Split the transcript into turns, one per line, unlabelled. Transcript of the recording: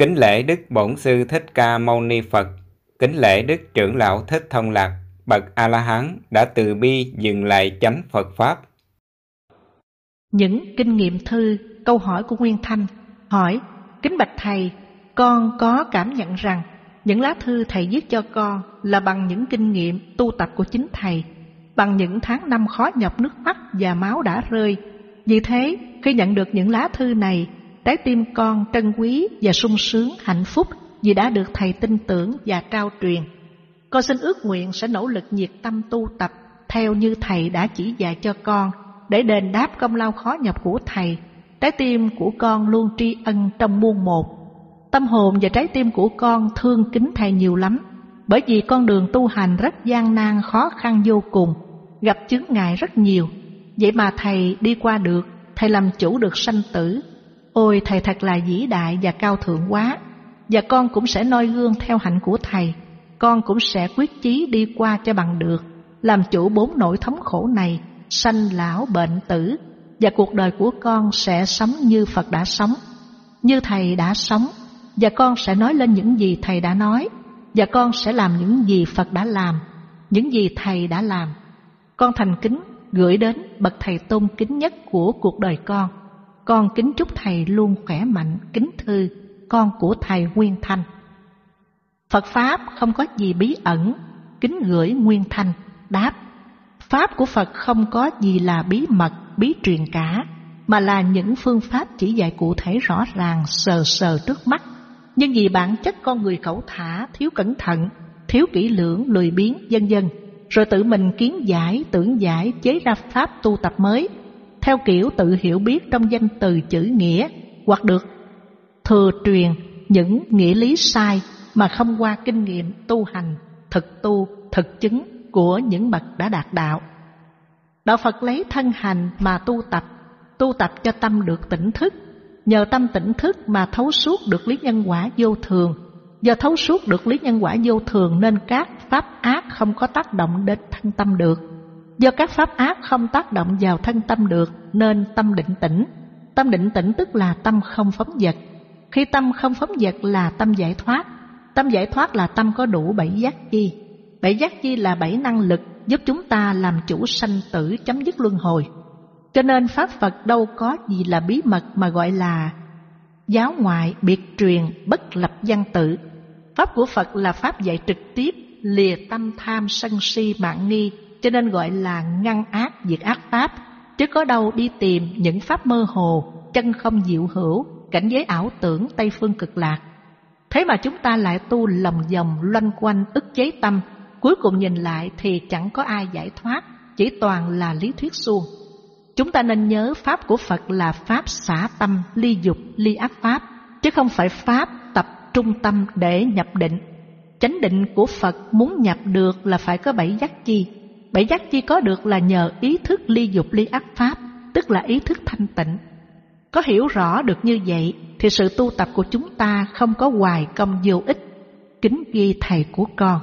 Kính lễ Đức Bổn Sư Thích Ca Mâu Ni Phật, kính lễ Đức Trưởng Lão Thích Thông Lạc, bậc A-la-hán đã từ bi dừng lại chánh Phật Pháp.
Những kinh nghiệm thư, câu hỏi của Nguyên Thanh hỏi, kính bạch Thầy, con có cảm nhận rằng những lá thư Thầy viết cho con là bằng những kinh nghiệm tu tập của chính Thầy, bằng những tháng năm khó nhọc nước mắt và máu đã rơi. Vì thế, khi nhận được những lá thư này, trái tim con trân quý và sung sướng hạnh phúc vì đã được Thầy tin tưởng và trao truyền. Con xin ước nguyện sẽ nỗ lực nhiệt tâm tu tập theo như Thầy đã chỉ dạy cho con để đền đáp công lao khó nhọc của Thầy. Trái tim của con luôn tri ân trong muôn một. Tâm hồn và trái tim của con thương kính Thầy nhiều lắm, bởi vì con đường tu hành rất gian nan khó khăn vô cùng, gặp chướng ngại rất nhiều. Vậy mà Thầy đi qua được, Thầy làm chủ được sanh tử. Ôi Thầy thật là vĩ đại và cao thượng quá, và con cũng sẽ noi gương theo hạnh của Thầy. Con cũng sẽ quyết chí đi qua cho bằng được, làm chủ bốn nỗi thống khổ này sanh lão bệnh tử và cuộc đời của con sẽ sống như Phật đã sống, như Thầy đã sống và con sẽ nói lên những gì Thầy đã nói và con sẽ làm những gì Phật đã làm, những gì Thầy đã làm. Con thành kính gửi đến bậc Thầy tôn kính nhất của cuộc đời con. Con kính chúc Thầy luôn khỏe mạnh, kính thư, con của Thầy Nguyên Thanh. Phật Pháp không có gì bí ẩn, kính gửi Nguyên Thanh, đáp Pháp của Phật không có gì là bí mật, bí truyền cả, mà là những phương pháp chỉ dạy cụ thể rõ ràng, sờ sờ trước mắt. Nhưng vì bản chất con người khẩu thả, thiếu cẩn thận, thiếu kỹ lưỡng, lười biếng, vân vân, rồi tự mình kiến giải, tưởng giải, chế ra pháp tu tập mới, theo kiểu tự hiểu biết trong danh từ chữ nghĩa, hoặc được thừa truyền những nghĩa lý sai mà không qua kinh nghiệm tu hành, thực tu, thực chứng của những bậc đã đạt đạo. Đạo Phật lấy thân hành mà tu tập, tu tập cho tâm được tỉnh thức, nhờ tâm tỉnh thức mà thấu suốt được lý nhân quả vô thường. Do thấu suốt được lý nhân quả vô thường nên các pháp ác không có tác động đến thân tâm được. Do các pháp ác không tác động vào thân tâm được, nên tâm định tĩnh. Tâm định tĩnh tức là tâm không phóng vật. Khi tâm không phóng vật là tâm giải thoát. Tâm giải thoát là tâm có đủ bảy giác chi. Bảy giác chi là bảy năng lực giúp chúng ta làm chủ sanh tử chấm dứt luân hồi. Cho nên Pháp Phật đâu có gì là bí mật mà gọi là giáo ngoại biệt truyền bất lập văn tự. Pháp của Phật là Pháp dạy trực tiếp, lìa tâm tham sân si mạng nghi cho nên gọi là ngăn ác diệt ác Pháp chứ có đâu đi tìm những Pháp mơ hồ, chân không diệu hữu, cảnh giới ảo tưởng Tây Phương cực lạc. Thế mà chúng ta lại tu lầm vòng loanh quanh ức chế tâm Cuối cùng nhìn lại thì chẳng có ai giải thoát, chỉ toàn là lý thuyết suông. Chúng ta nên nhớ Pháp của Phật là Pháp xả tâm, ly dục, ly ác Pháp, chứ không phải Pháp tập trung tâm để nhập định. Chánh định của Phật muốn nhập được là phải có bảy giác chi. Bảy giác chi có được là nhờ ý thức ly dục ly ác Pháp, tức là ý thức thanh tịnh. Có hiểu rõ được như vậy thì sự tu tập của chúng ta không có hoài công vô ích. Kính ghi thầy của con.